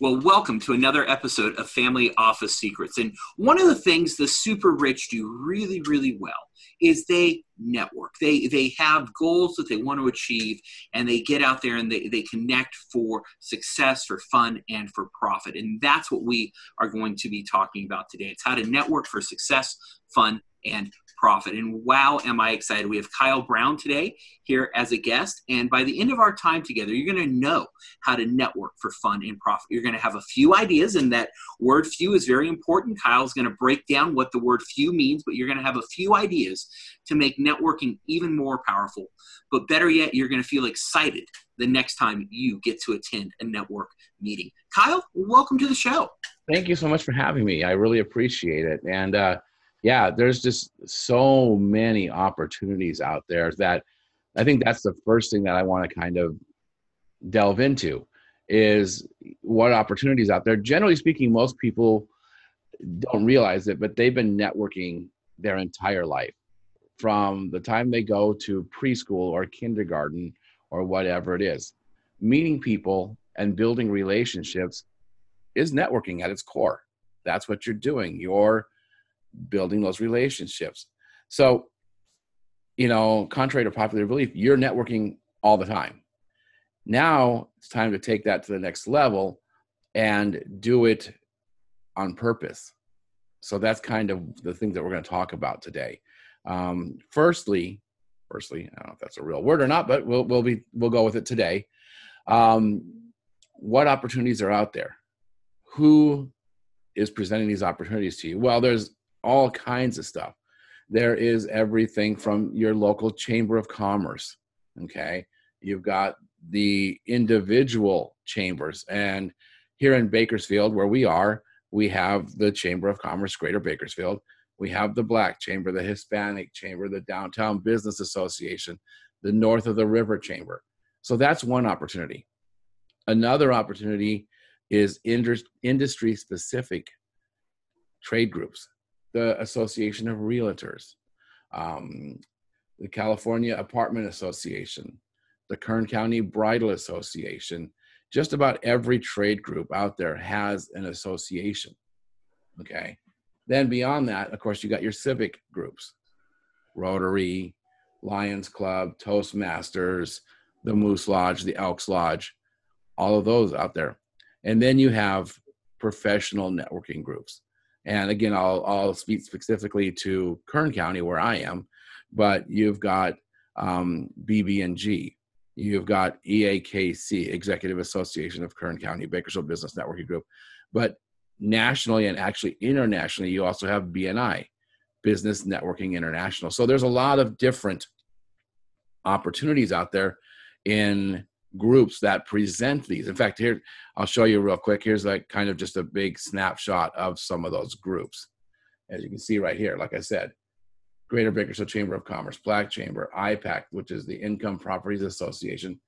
Well, welcome to another episode of Family Office Secrets. And one of the things the super rich do really, really well is they network. They they have goals that they want to achieve and they get out there and they, they connect for success, for fun, and for profit. And that's what we are going to be talking about today. It's how to network for success, fun, and profit. And wow, am I excited. We have Kyle Brown today here as a guest. And by the end of our time together, you're going to know how to network for fun and profit. You're going to have a few ideas, and that word few is very important. Kyle's going to break down what the word few means, but you're going to have a few ideas to make networking even more powerful. But better yet, you're going to feel excited the next time you get to attend a network meeting. Kyle, welcome to the show. Thank you so much for having me. I really appreciate it. And, uh, yeah, there's just so many opportunities out there that I think that's the first thing that I want to kind of delve into is what opportunities out there. Generally speaking, most people don't realize it, but they've been networking their entire life from the time they go to preschool or kindergarten or whatever it is. Meeting people and building relationships is networking at its core. That's what you're doing. You're building those relationships. So, you know, contrary to popular belief, you're networking all the time. Now it's time to take that to the next level and do it on purpose. So that's kind of the things that we're going to talk about today. Um, firstly, firstly, I don't know if that's a real word or not, but we'll we'll be we'll go with it today. Um, what opportunities are out there? Who is presenting these opportunities to you? Well, there's all kinds of stuff. There is everything from your local chamber of commerce. Okay. You've got the individual chambers. And here in Bakersfield, where we are, we have the Chamber of Commerce, Greater Bakersfield. We have the Black Chamber, the Hispanic Chamber, the Downtown Business Association, the North of the River Chamber. So that's one opportunity. Another opportunity is industry specific trade groups the Association of Realtors, um, the California Apartment Association, the Kern County Bridal Association. Just about every trade group out there has an association. Okay. Then beyond that, of course, you got your civic groups Rotary, Lions Club, Toastmasters, the Moose Lodge, the Elks Lodge, all of those out there. And then you have professional networking groups and again, I'll, I'll speak specifically to Kern County where I am, but you've got um, you've got EAKC, Executive Association of Kern County Bakersfield Business Networking Group, but nationally and actually internationally, you also have BNI, Business Networking International. So there's a lot of different opportunities out there in groups that present these. In fact, here I'll show you real quick. Here's like kind of just a big snapshot of some of those groups. As you can see right here, like I said, Greater Bakersfield Chamber of Commerce, Black Chamber, IPAC, which is the Income Properties Association.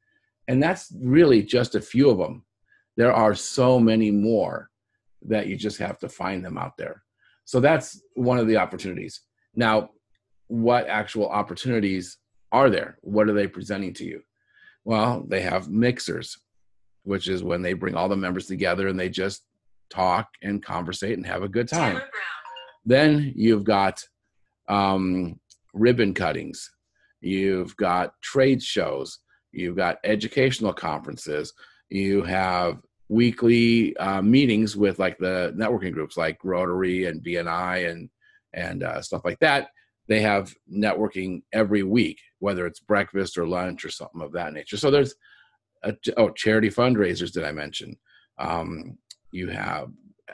And that's really just a few of them. There are so many more that you just have to find them out there. So that's one of the opportunities. Now, what actual opportunities are there? What are they presenting to you? Well, they have mixers, which is when they bring all the members together and they just talk and conversate and have a good time. Then you've got um, ribbon cuttings, you've got trade shows, you've got educational conferences, you have weekly uh, meetings with like the networking groups like Rotary and BNI and and uh, stuff like that they have networking every week, whether it's breakfast or lunch or something of that nature. So there's a, oh charity fundraisers did I mention? Um, you have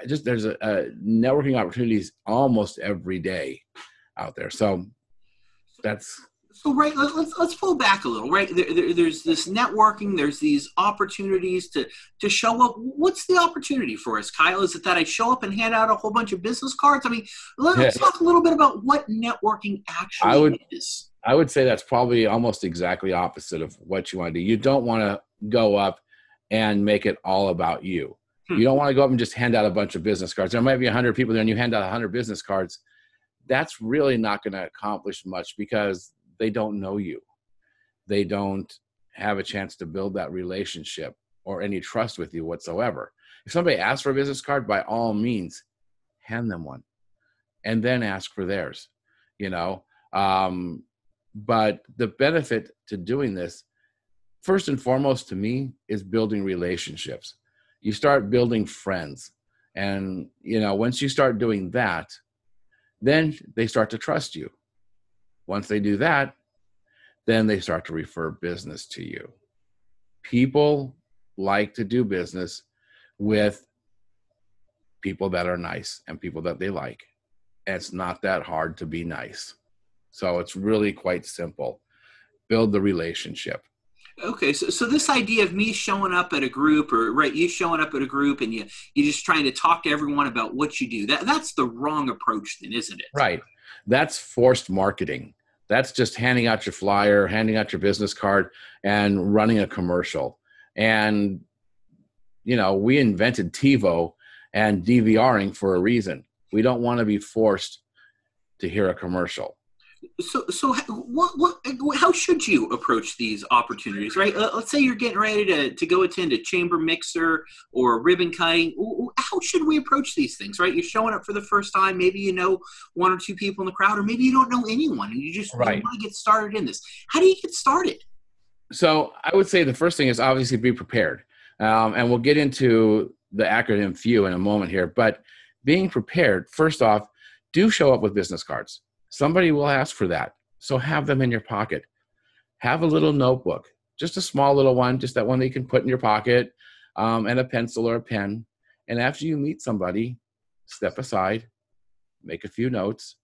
just there's a, a networking opportunities almost every day out there. So that's so right let's let's pull back a little right? There, there, there's this networking there's these opportunities to to show up. What's the opportunity for us kyle? Is it that i show up and hand out a whole bunch of business cards? I mean let's yeah. talk a little bit about what networking actually I would, is. I would say that's probably almost exactly opposite of what you want to do. You don't want to go up and make it all about you. Hmm. you don't want to go up and just hand out a bunch of business cards. There might be 100 people there and you hand out 100 business cards. That's really not going to accomplish much because they don't know you they don't have a chance to build that relationship or any trust with you whatsoever. If somebody asks for a business card, by all means, hand them one and then ask for theirs, you know. Um, but the benefit to doing this, first and foremost to me, is building relationships. You start building friends. And, you know, once you start doing that, then they start to trust you. Once they do that, then they start to refer business to you. People like to do business with people that are nice and people that they like. And it's not that hard to be nice. So it's really quite simple. Build the relationship. Okay, so, so this idea of me showing up at a group or right, you showing up at a group and you you just trying to talk to everyone about what you do. That that's the wrong approach then, isn't it? Right. That's forced marketing. That's just handing out your flyer, handing out your business card and running a commercial. And you know, we invented TiVo and DVRing for a reason. We don't want to be forced to hear a commercial. So, so what, what, how should you approach these opportunities, right? Uh, let's say you're getting ready to, to go attend a chamber mixer or ribbon cutting. How should we approach these things, right? You're showing up for the first time. Maybe you know one or two people in the crowd, or maybe you don't know anyone and you just right. want to get started in this. How do you get started? So, I would say the first thing is obviously be prepared. Um, and we'll get into the acronym FEW in a moment here. But being prepared, first off, do show up with business cards. Somebody will ask for that. So have them in your pocket. Have a little notebook, just a small little one, just that one that you can put in your pocket, um, and a pencil or a pen. And after you meet somebody, step aside, make a few notes.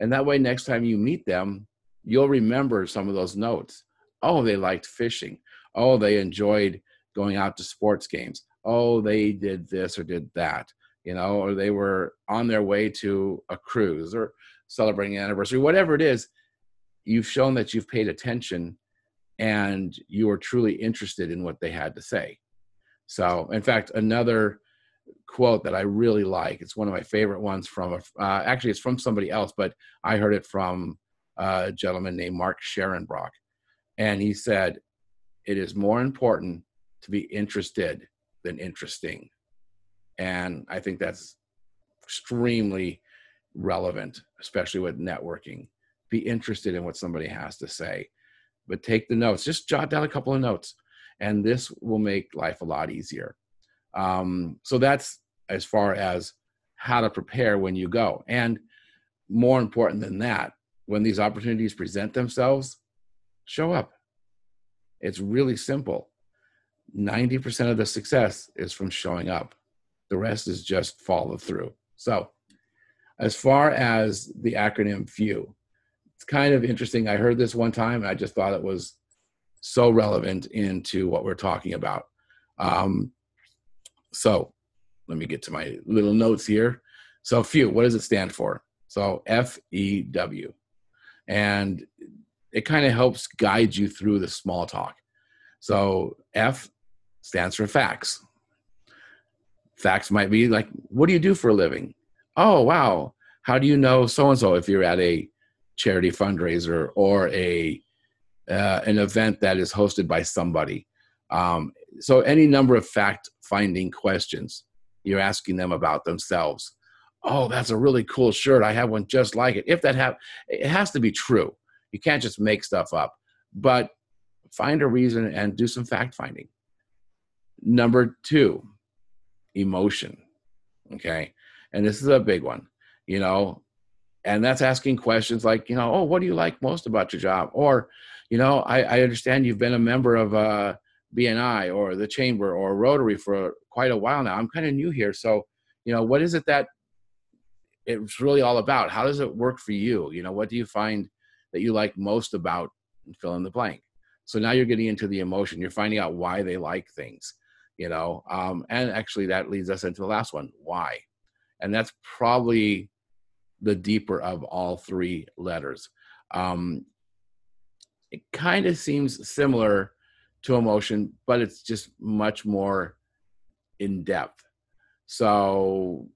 And that way, next time you meet them, you'll remember some of those notes. Oh, they liked fishing. Oh, they enjoyed going out to sports games. Oh, they did this or did that, you know, or they were on their way to a cruise or celebrating an anniversary, whatever it is. You've shown that you've paid attention and you are truly interested in what they had to say. So, in fact, another quote that I really like, it's one of my favorite ones from, a, uh, actually, it's from somebody else, but I heard it from a gentleman named Mark Scherenbrock. And he said, It is more important to be interested than interesting. And I think that's extremely relevant, especially with networking. Be interested in what somebody has to say, but take the notes. Just jot down a couple of notes, and this will make life a lot easier. Um, so that's as far as how to prepare when you go. And more important than that, when these opportunities present themselves, show up. It's really simple. 90% of the success is from showing up. The rest is just follow through. So, as far as the acronym FEW, it's kind of interesting. I heard this one time and I just thought it was so relevant into what we're talking about. Um, so, let me get to my little notes here. So, FEW, what does it stand for? So, F E W. And it kind of helps guide you through the small talk. So, F stands for facts. Facts might be like, what do you do for a living? Oh, wow. How do you know so and so if you're at a charity fundraiser or a uh, an event that is hosted by somebody? Um, so any number of fact finding questions you're asking them about themselves. Oh, that's a really cool shirt. I have one just like it. If that have, it has to be true. You can't just make stuff up. But find a reason and do some fact finding. Number two, emotion. Okay. And this is a big one, you know, and that's asking questions like, you know, oh, what do you like most about your job? Or, you know, I, I understand you've been a member of uh, BNI or the Chamber or Rotary for quite a while now. I'm kind of new here. So, you know, what is it that it's really all about? How does it work for you? You know, what do you find that you like most about fill in the blank? So now you're getting into the emotion. You're finding out why they like things you know um, and actually that leads us into the last one why and that's probably the deeper of all three letters. Um, it kind of seems similar to emotion but it's just much more in depth. So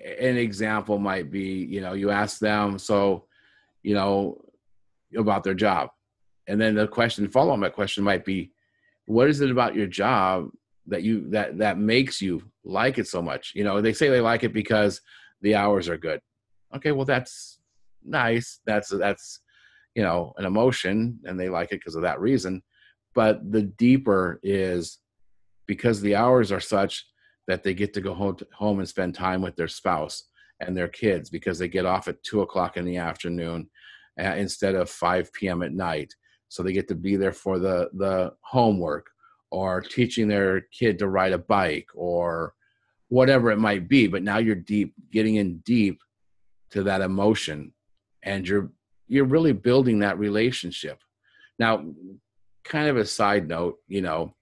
an example might be you know you ask them so you know about their job. And then the question follow-up question might be what is it about your job that you that that makes you like it so much? You know they say they like it because the hours are good okay well that's nice that's that's you know an emotion and they like it because of that reason but the deeper is because the hours are such that they get to go home, home and spend time with their spouse and their kids because they get off at two o'clock in the afternoon uh, instead of 5 p.m. at night. So they get to be there for the, the homework or teaching their kid to ride a bike or whatever it might be. But now you're deep, getting in deep to that emotion and you're you're really building that relationship. Now, kind of a side note, you know,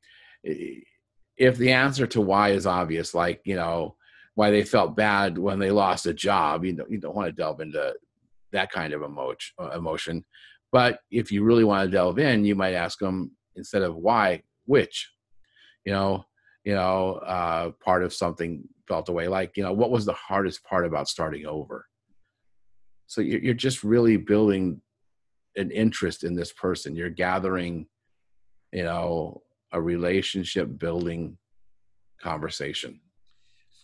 if the answer to why is obvious, like, you know, why they felt bad when they lost a job, you don't, you don't want to delve into that kind of emotion, uh, emotion. But if you really want to delve in, you might ask them instead of why, which, you know, you know, uh, part of something felt away. Like, you know, what was the hardest part about starting over? So you're, you're just really building an interest in this person. You're gathering, you know, a relationship building conversation.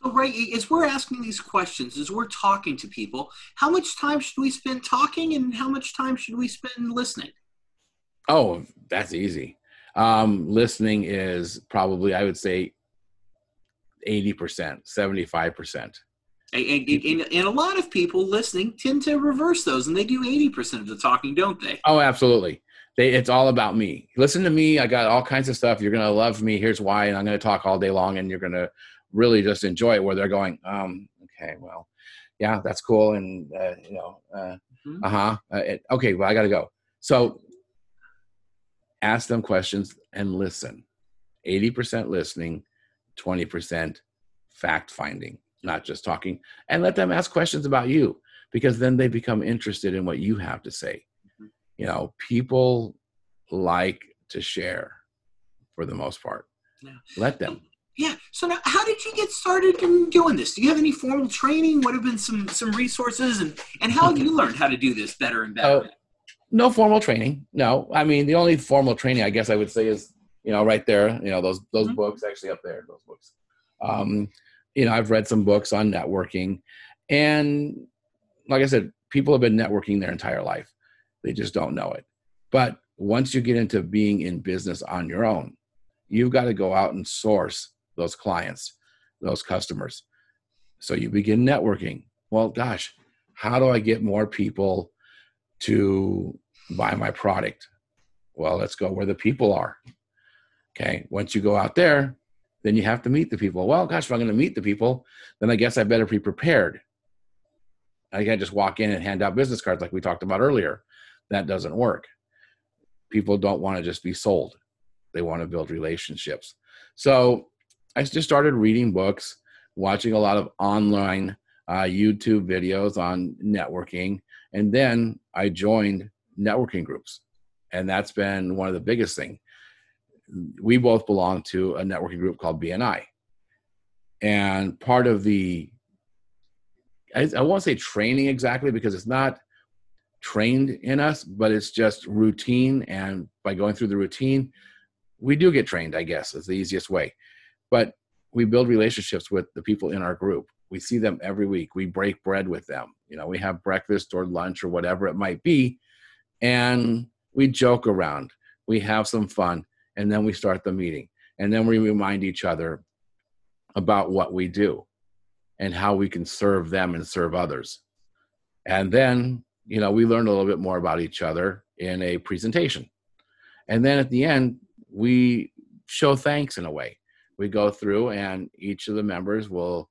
So, right, as we're asking these questions, as we're talking to people, how much time should we spend talking and how much time should we spend listening? Oh, that's easy. Um, listening is probably, I would say, 80%, 75%. And, and, and, a lot of people listening tend to reverse those and they do 80% of the talking, don't they? Oh, absolutely. They, it's all about me. Listen to me. I got all kinds of stuff. You're going to love me. Here's why. And I'm going to talk all day long and you're going to really just enjoy it where they're going, um, okay, well, yeah, that's cool. And, uh, you know, uh, mm-hmm. uh-huh. Uh, it, okay, well, I got to go. So ask them questions and listen. 80% listening, 20% fact finding not just talking, and let them ask questions about you because then they become interested in what you have to say. Mm-hmm. You know, people like to share for the most part. Yeah. Let them. Yeah. So now, how did you get started in doing this? Do you have any formal training? What have been some some resources, and and how have you learned how to do this better and better? Uh, no formal training. No, I mean the only formal training I guess I would say is you know right there. You know those those mm-hmm. books actually up there. Those books. Um, you know, I've read some books on networking, and like I said, people have been networking their entire life. They just don't know it. But once you get into being in business on your own, you've got to go out and source those clients, those customers. So you begin networking. Well, gosh, how do I get more people to buy my product? Well, let's go where the people are. Okay. Once you go out there, then you have to meet the people. Well, gosh, if I'm going to meet the people, then I guess I better be prepared. I can't just walk in and hand out business cards like we talked about earlier. That doesn't work. People don't want to just be sold, they want to build relationships. So I just started reading books, watching a lot of online uh, YouTube videos on networking, and then I joined networking groups. And that's been one of the biggest things we both belong to a networking group called BNI. And part of the, I, I won't say training exactly because it's not trained in us, but it's just routine. And by going through the routine, we do get trained, I guess, is the easiest way. But we build relationships with the people in our group. We see them every week. We break bread with them. You know, we have breakfast or lunch or whatever it might be. And we joke around. We have some fun and then we start the meeting. And then we remind each other about what we do and how we can serve them and serve others. And then you know we learn a little bit more about each other in a presentation. And then at the end we show thanks in a way. We go through and each of the members will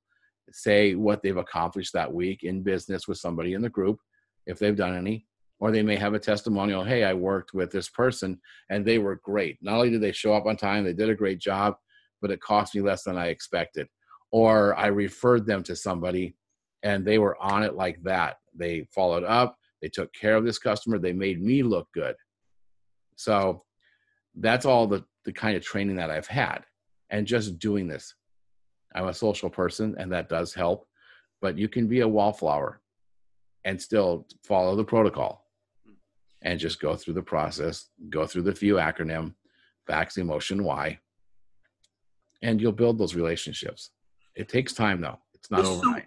say what they've accomplished that week in business with somebody in the group if they've done any or they may have a testimonial hey i worked with this person and they were great. Not only did they show up on time they did a great job but it cost me less than i expected. Or i referred them to somebody and they were on it like that. They followed up they took care of this customer they made me look good. So that's all the, the kind of training that i've had and just doing this. I'm a social person and that does help but you can be a wallflower and still follow the protocol and just go through the process, go through the few acronym, facts, emotion, why, and you'll build those relationships. It takes time though. It's not So- overnight.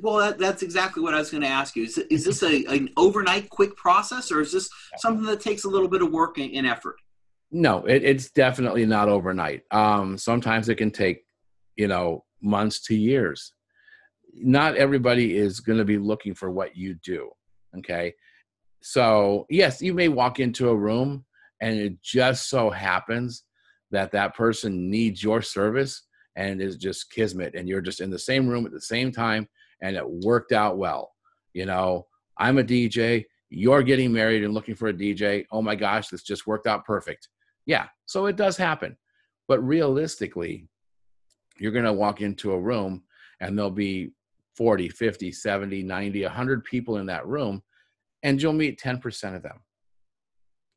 well, that, that's exactly what I was going to ask you. Is, is this a, an overnight quick process, or is this something that takes a little bit of work and, and effort? No, it, it's definitely not overnight. Um, sometimes it can take, you know, months to years. Not everybody is going to be looking for what you do. Okay. So, yes, you may walk into a room and it just so happens that that person needs your service and is just kismet and you're just in the same room at the same time and it worked out well. You know, I'm a DJ, you're getting married and looking for a DJ. Oh my gosh, this just worked out perfect. Yeah, so it does happen. But realistically, you're going to walk into a room and there'll be 40, 50, 70, 90, 100 people in that room, and you'll meet 10% of them.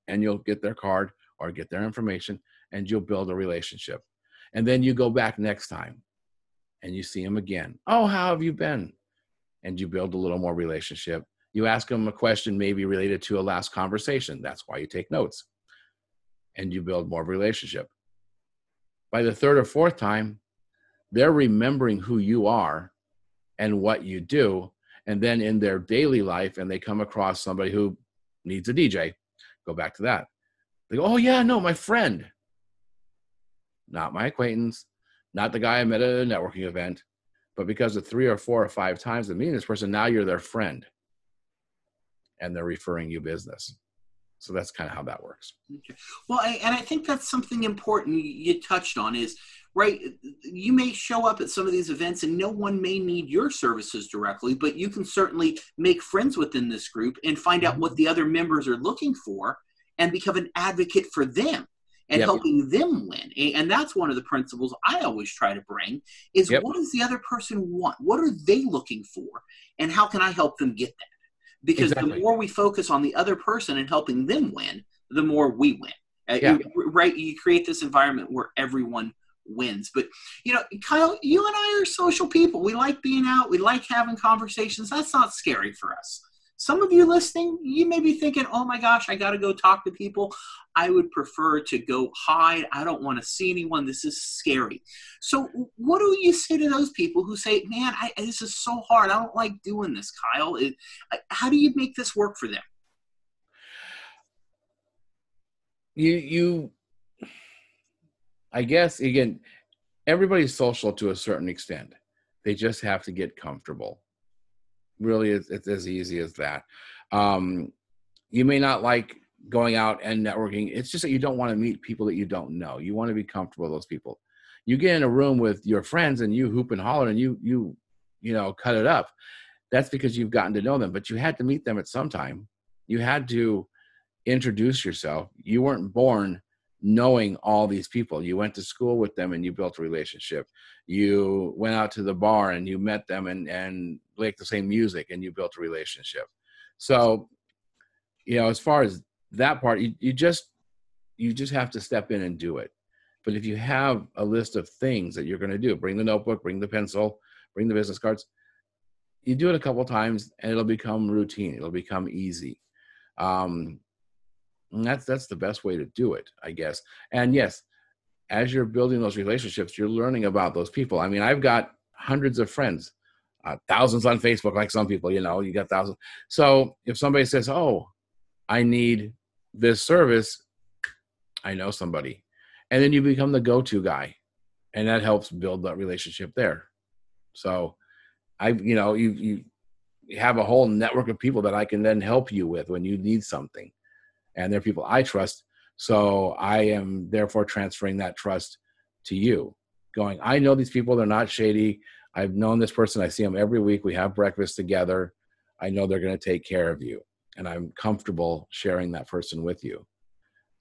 And you'll get their card or get their information, and you'll build a relationship. And then you go back next time and you see them again. Oh, how have you been? And you build a little more relationship. You ask them a question maybe related to a last conversation. That's why you take notes and you build more relationship. By the third or fourth time, they're remembering who you are and what you do. And then in their daily life, and they come across somebody who needs a DJ, go back to that. They go, Oh, yeah, no, my friend. Not my acquaintance, not the guy I met at a networking event, but because of three or four or five times of meeting this person, now you're their friend and they're referring you business. So that's kind of how that works. Okay. Well, I, and I think that's something important you, you touched on is right. You may show up at some of these events and no one may need your services directly, but you can certainly make friends within this group and find out what the other members are looking for and become an advocate for them and Yep. helping them win. And that's one of the principles I always try to bring is Yep. what does the other person want? What are they looking for? And how can I help them get that? Because the more we focus on the other person and helping them win, the more we win. Uh, Yeah. right? You create this environment where everyone wins. But you know, Kyle, you and I are social people. We like being out. We like having conversations. That's not scary for us. Some of you listening, you may be thinking, "Oh my gosh, I got to go talk to people." I would prefer to go hide. I don't want to see anyone. This is scary. So, what do you say to those people who say, "Man, I, this is so hard. I don't like doing this." Kyle, It- how do you make this work for them? you you i guess again everybody's social to a certain extent. They just have to get comfortable. Really it's, it's as easy as that. Um, you may not like going out and networking. It's just that you don't want to meet people that you don't know. You want to be comfortable with those people. You get in a room with your friends and you hoop and holler and you you you know cut it up. That's because you've gotten to know them but you had to meet them at some time. You had to introduce yourself. You weren't born knowing all these people. You went to school with them and you built a relationship. You went out to the bar and you met them and and liked the same music and you built a relationship. So, you know, as far as that part, you, you just you just have to step in and do it. But if you have a list of things that you're going to do, bring the notebook, bring the pencil, bring the business cards. You do it a couple times and it'll become routine. It'll become easy. Um, and that's that's the best way to do it, I guess. And yes, as you're building those relationships, you're learning about those people. I mean, I've got hundreds of friends, uh, thousands on Facebook, like some people. You know, you got thousands. So if somebody says, "Oh, I need this service," I know somebody, and then you become the go-to guy, and that helps build that relationship there. So, I, you know, you you you have a whole network of people that I can then help you with when you need something and they're people I trust. So I am therefore transferring that trust to you, going, I know these people, they're not shady. I've known this person, I see them every week. We have breakfast together. I know they're going to take care of you. And I'm comfortable sharing that person with you.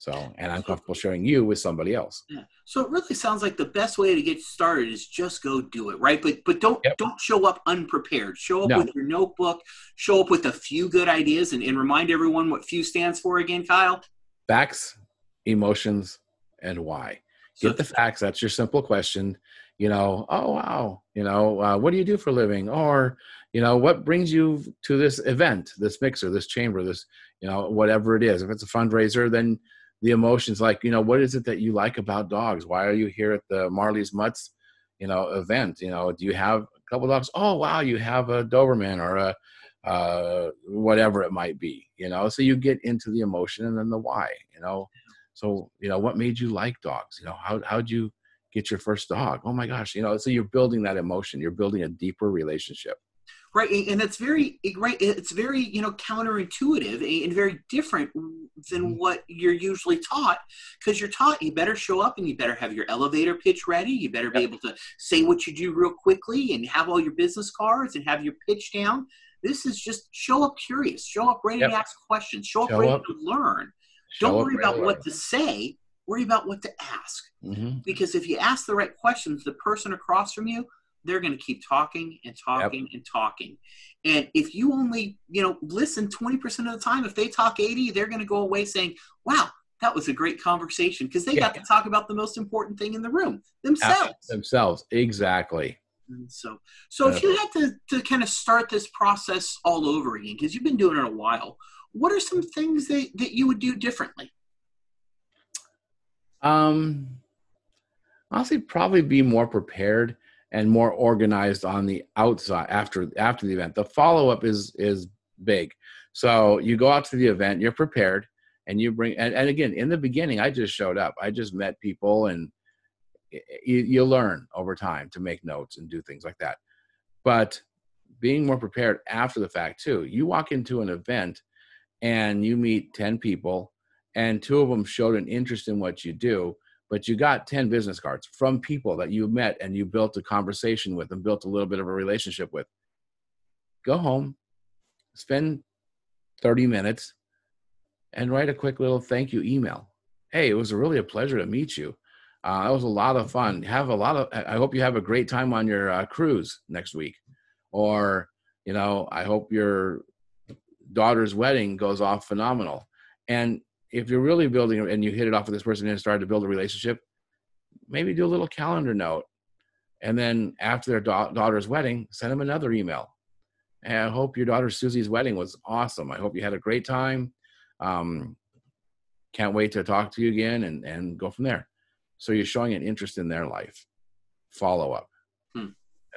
So, and I'm comfortable sharing you with somebody else. Yeah. So it really sounds like the best way to get started is just go do it, right? But but don't Yep. don't show up unprepared. Show up No. with your notebook. Show up with a few good ideas, and, and remind everyone what "few" stands for again, Kyle. Facts, emotions, and why. So, get the facts that's your simple question you know oh wow you know uh, what do you do for a living or you know what brings you to this event this mixer this chamber this you know whatever it is if it's a fundraiser then the emotions like you know what is it that you like about dogs? Why are you here at the marley's mutts you know event? You know do you have a couple dogs? Oh wow you have a doberman or a uh, whatever it might be you know? So you get into the emotion and then the why you know? So you know what made you like dogs? You know how how'd you get your first dog? Oh my gosh you know so you're building that emotion. You're building a deeper relationship right and it's very right it's very you know counterintuitive and very different than mm-hmm. what you're usually taught because you're taught you better show up and you better have your elevator pitch ready you better be able to say what you do real quickly and have all your business cards and have your pitch down this is just show up curious show up ready yep. to ask questions show up ready up. to learn show don't worry about what to say worry about what to ask mm-hmm. because if you ask the right questions the person across from you they're going to keep talking and talking yep. and talking. And if you only, you know, listen 20% of the time, if they talk 80, they're going to go away saying, wow, that was a great conversation because they yeah. got to talk about the most important thing in the room themselves. Themselves, exactly. And so, so if you had to, to kind of start this process all over again, because you've been doing it a while, what are some things that, that you would do differently? Um, honestly, probably be more prepared and more organized on the outside after after the event. The follow up is is big. So you go out to the event, you're prepared, and you bring and, and again in the beginning, I just showed up. I just met people, and you, you learn over time to make notes and do things like that. But being more prepared after the fact too. You walk into an event and you meet ten people, and two of them showed an interest in what you do but you got 10 business cards from people that you met and you built a conversation with and built a little bit of a relationship with. Go home, spend 30 minutes, and write a quick little thank you email. Hey, it was really a pleasure to meet you. Uh, that was a lot of fun. Have a lot of. I hope you have a great time on your uh, cruise next week, or you know, I hope your daughter's wedding goes off phenomenal. And if you're really building and you hit it off with this person and started to build a relationship, maybe do a little calendar note. And then after their da- daughter's wedding, send them another email. And I hope your daughter Susie's wedding was awesome. I hope you had a great time. Um, can't wait to talk to you again and, and go from there. So you're showing an interest in their life. Follow up hmm.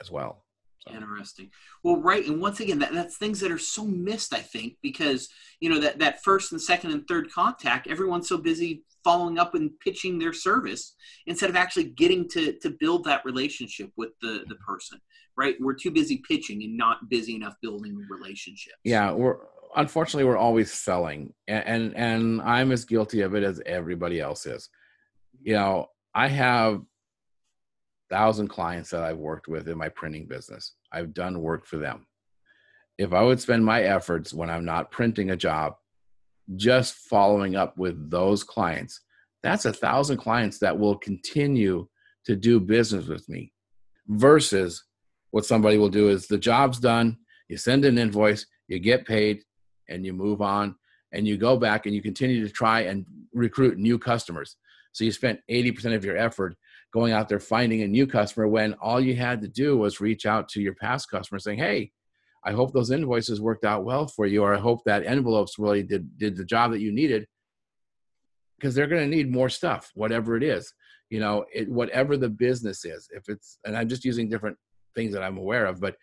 as well. So. Interesting. Well, right, and once again, that, that's things that are so missed, I think, because you know that that first and second and third contact, everyone's so busy following up and pitching their service instead of actually getting to to build that relationship with the the person. Right, we're too busy pitching and not busy enough building relationships. Yeah, we're unfortunately we're always selling, and and, and I'm as guilty of it as everybody else is. You know, I have thousand clients that I've worked with in my printing business. I've done work for them. If I would spend my efforts when I'm not printing a job, just following up with those clients, that's a thousand clients that will continue to do business with me versus what somebody will do is the job's done, you send an invoice, you get paid, and you move on, and you go back and you continue to try and recruit new customers. So you spent 80% of your effort going out there finding a new customer when all you had to do was reach out to your past customer saying, Hey, I hope those invoices worked out well for you, or I hope that envelopes really did, did the job that you needed. Because they're going to need more stuff, whatever it is, you know, it, whatever the business is. If it's, and I'm just using different things that I'm aware of, but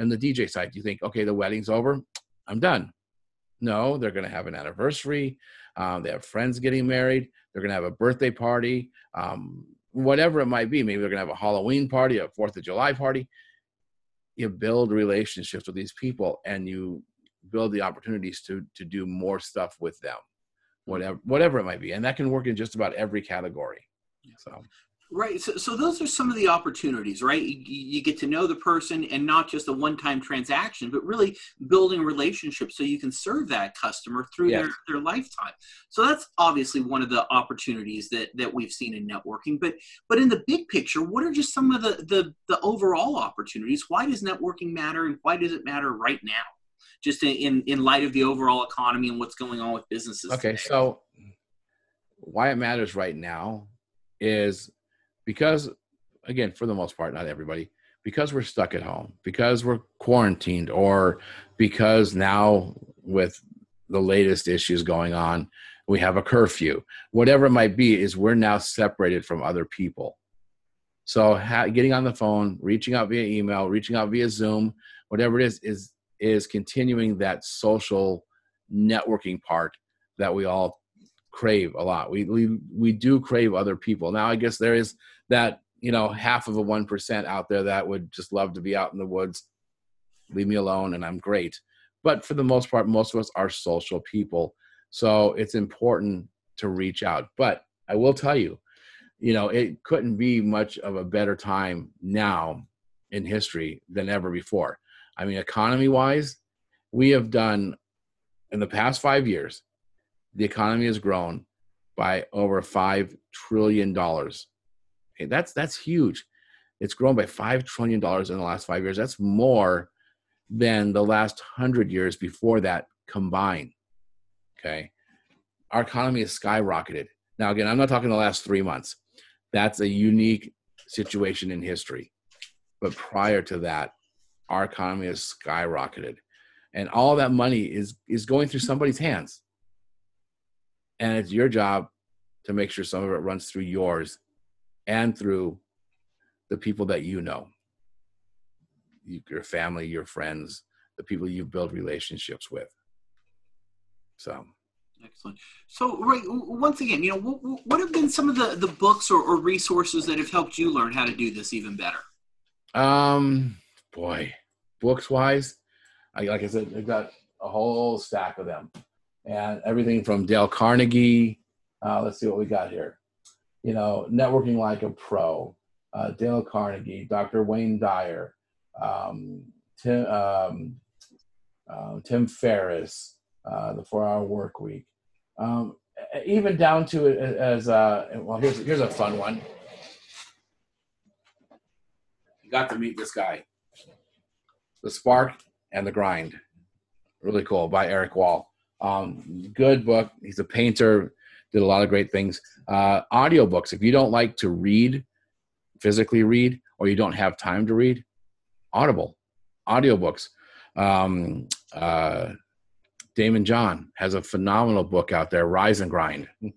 on the DJ side, you think, okay, the wedding's over, I'm done. No, they're going to have an anniversary. Um, they have friends getting married. They're going to have a birthday party. Um, whatever it might be. Maybe they're going to have a Halloween party, a Fourth of July party. You build relationships with these people, and you build the opportunities to to do more stuff with them, whatever whatever it might be, and that can work in just about every category. So Right. So, so those are some of the opportunities, right? You, you get to know the person and not just a one time transaction, but really building relationships so you can serve that customer through yes. their, their lifetime. So that's obviously one of the opportunities that, that we've seen in networking. But but in the big picture, what are just some of the, the, the overall opportunities? Why does networking matter and why does it matter right now? Just in, in light of the overall economy and what's going on with businesses. Okay, today. so why it matters right now is because again for the most part not everybody because we're stuck at home because we're quarantined or because now with the latest issues going on we have a curfew, whatever it might be, is we're now separated from other people. So ha- getting on the phone, reaching out via email, reaching out via Zoom, whatever it is, is is continuing that social networking part that we all crave a lot. We we we do crave other people. Now I guess there is that you know half of a one percent out there that would just love to be out in the woods, leave me alone, and I'm great. But for the most part, most of us are social people, so it's important to reach out. But I will tell you, you know, it couldn't be much of a better time now in history than ever before. I mean, economy wise, we have done in the past five years, the economy has grown by over five trillion dollars. That's that's huge. It's grown by five trillion dollars in the last five years. That's more than the last hundred years before that combined. Okay, our economy has skyrocketed. Now, again, I'm not talking the last three months. That's a unique situation in history. But prior to that, our economy has skyrocketed. And all that money is is going through somebody's hands. And it's your job to make sure some of it runs through yours and through the people that you know your family, your friends, the people you build relationships with. So Excellent. So, right, once again, you know, what, what have been some of the, the books or, or, resources that have helped you learn how to do this even better? Um, boy, books wise, I, like I said, I've got a whole stack of them, and everything from Dale Carnegie. Uh, let's see what we got here. You know, networking like a pro. Uh, Dale Carnegie, Dr. Wayne Dyer, um, Tim, um, uh, Tim Ferriss, uh, the Four Hour Work Week um, even down to it as uh, well. Here's here's a fun one. You got to meet this guy, the Spark and the Grind. Really cool by Erik Wahl. Um, good book. He's a painter. Did a lot of great things. Uh, audiobooks. If you don't like to read, physically read, or you don't have time to read, Audible, audiobooks. Um, uh, Daymond John has a phenomenal book out there, Rise and Grind.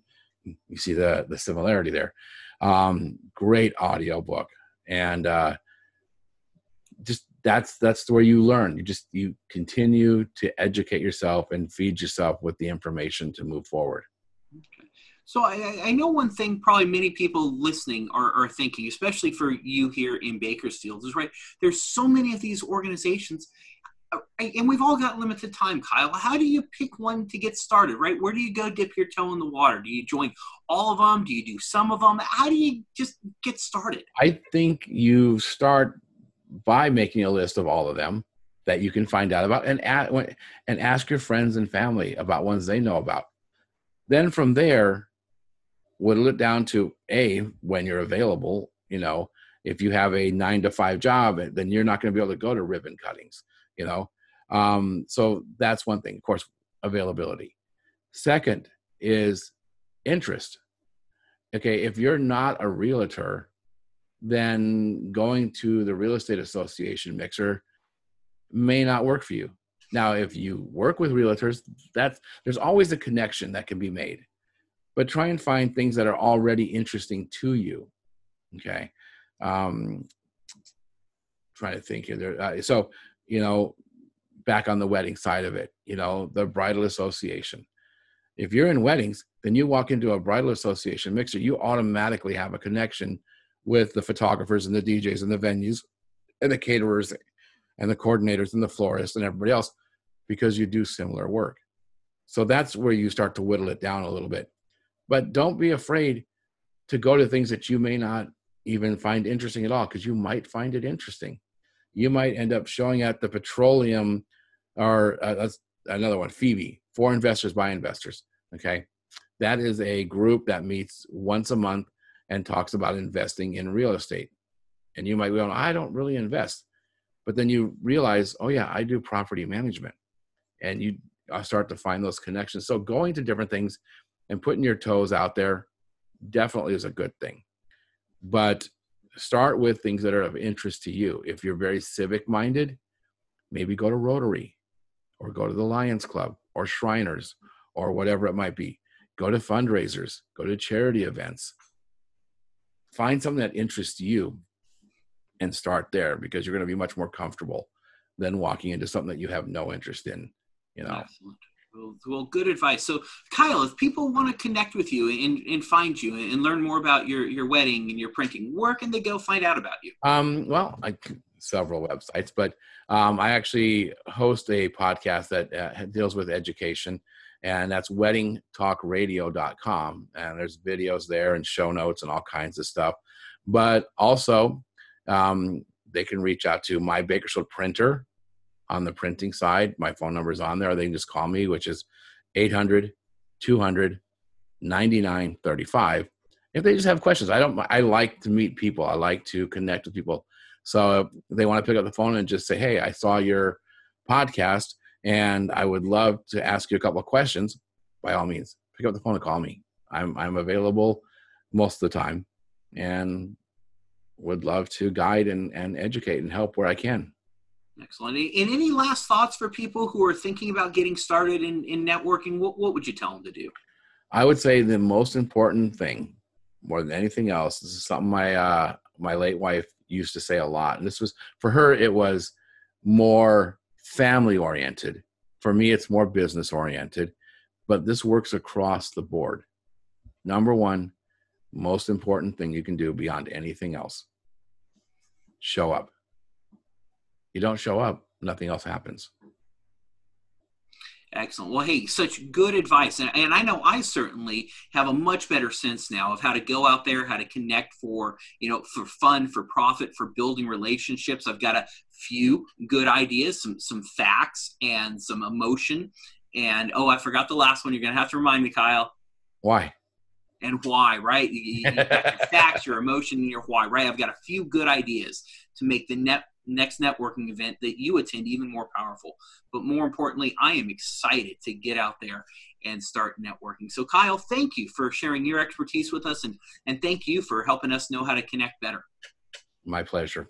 You see the the similarity there. Um, great audiobook. and uh, just that's that's where you learn. You just you continue to educate yourself and feed yourself with the information to move forward. So I, I, know one thing probably many people listening are, are thinking, especially for you here in Bakersfield, is right. There's so many of these organizations, uh, and we've all got limited time, Kyle. How do you pick one to get started, right? Where do you go dip your toe in the water? Do you join all of them? Do you do some of them? How do you just get started? I think you start by making a list of all of them that you can find out about and and ask your friends and family about ones they know about. Then from there, whittle it down to a when you're available. You know, if you have a nine to five job, then you're not going to be able to go to ribbon cuttings you know? Um, so that's one thing of course availability. Second is interest. Okay if you're not a realtor then going to the real estate association mixer may not work for you. Now if you work with realtors that's there's always a connection that can be made but try and find things that are already interesting to you okay um trying to think here there uh, so you know, back on the wedding side of it, you know, the bridal association. If you're in weddings, then you walk into a bridal association mixer, you automatically have a connection with the photographers and the DJs and the venues and the caterers and the coordinators and the florists and everybody else because you do similar work. So that's where you start to whittle it down a little bit. But don't be afraid to go to things that you may not even find interesting at all because you might find it interesting. You might end up showing at the petroleum or uh, that's another one phoebe for investors by investors okay? That is a group that meets once a month and talks about investing in real estate. And you might be going i don't really invest. But then you realize oh yeah i do property management. And you uh, start to find those connections. So going to different things and putting your toes out there definitely is a good thing but start with things that are of interest to you. If you're very civic minded, maybe go to Rotary or go to the Lions Club or Shriners or whatever it might be. go to fundraisers, go to charity events. Find something that interests you and start there because you're going to be much more comfortable than walking into something that you have no interest in, you know. Excellent. Well, good advice. So, Kyle, if people want to connect with you and, and find you and learn more about your, your wedding and your printing, where can they go find out about you? Um, well, I, several websites, but um, I actually host a podcast that uh, deals with education, and that's weddingtalkradio.com. And there's videos there and show notes and all kinds of stuff. But also, um, they can reach out to my Bakersfield printer on the printing side. My phone number is on there. They can just call me, which is 800 200 9935. If they just have questions, I don't, I like to meet people. I like to connect with people. So they want to pick up the phone and just say, Hey, I saw your podcast and I would love to ask you a couple of questions. By all means, pick up the phone and call me. I'm, I'm available most of the time and would love to guide and, and educate and help where I can. Excellent. And any last thoughts for people who are thinking about getting started in, in networking? What, what would you tell them to do? I would say the most important thing, more than anything else, this is something my uh, my late wife used to say a lot. And this was for her, it was more family oriented. For me, it's more business oriented. But this works across the board. Number one, most important thing you can do beyond anything else show up you don't show up, nothing else happens. Excellent. Well, hey, such good advice. And, and, I know I certainly have a much better sense now of how to go out there, how to connect for, you know, for fun, for profit, for building relationships. I've got a few good ideas, some some facts and some emotion. And oh, I forgot the last one. You're gonna have to remind me, Kyle. Why? And why, right? You, you got your facts, your emotion, and your why, right? I've got a few good ideas to make the net next networking event that you attend even more powerful. But more importantly, I am excited to get out there and start networking. So, Kyle, thank you for sharing your expertise with us, and, and thank you for helping us know how to connect better. My pleasure.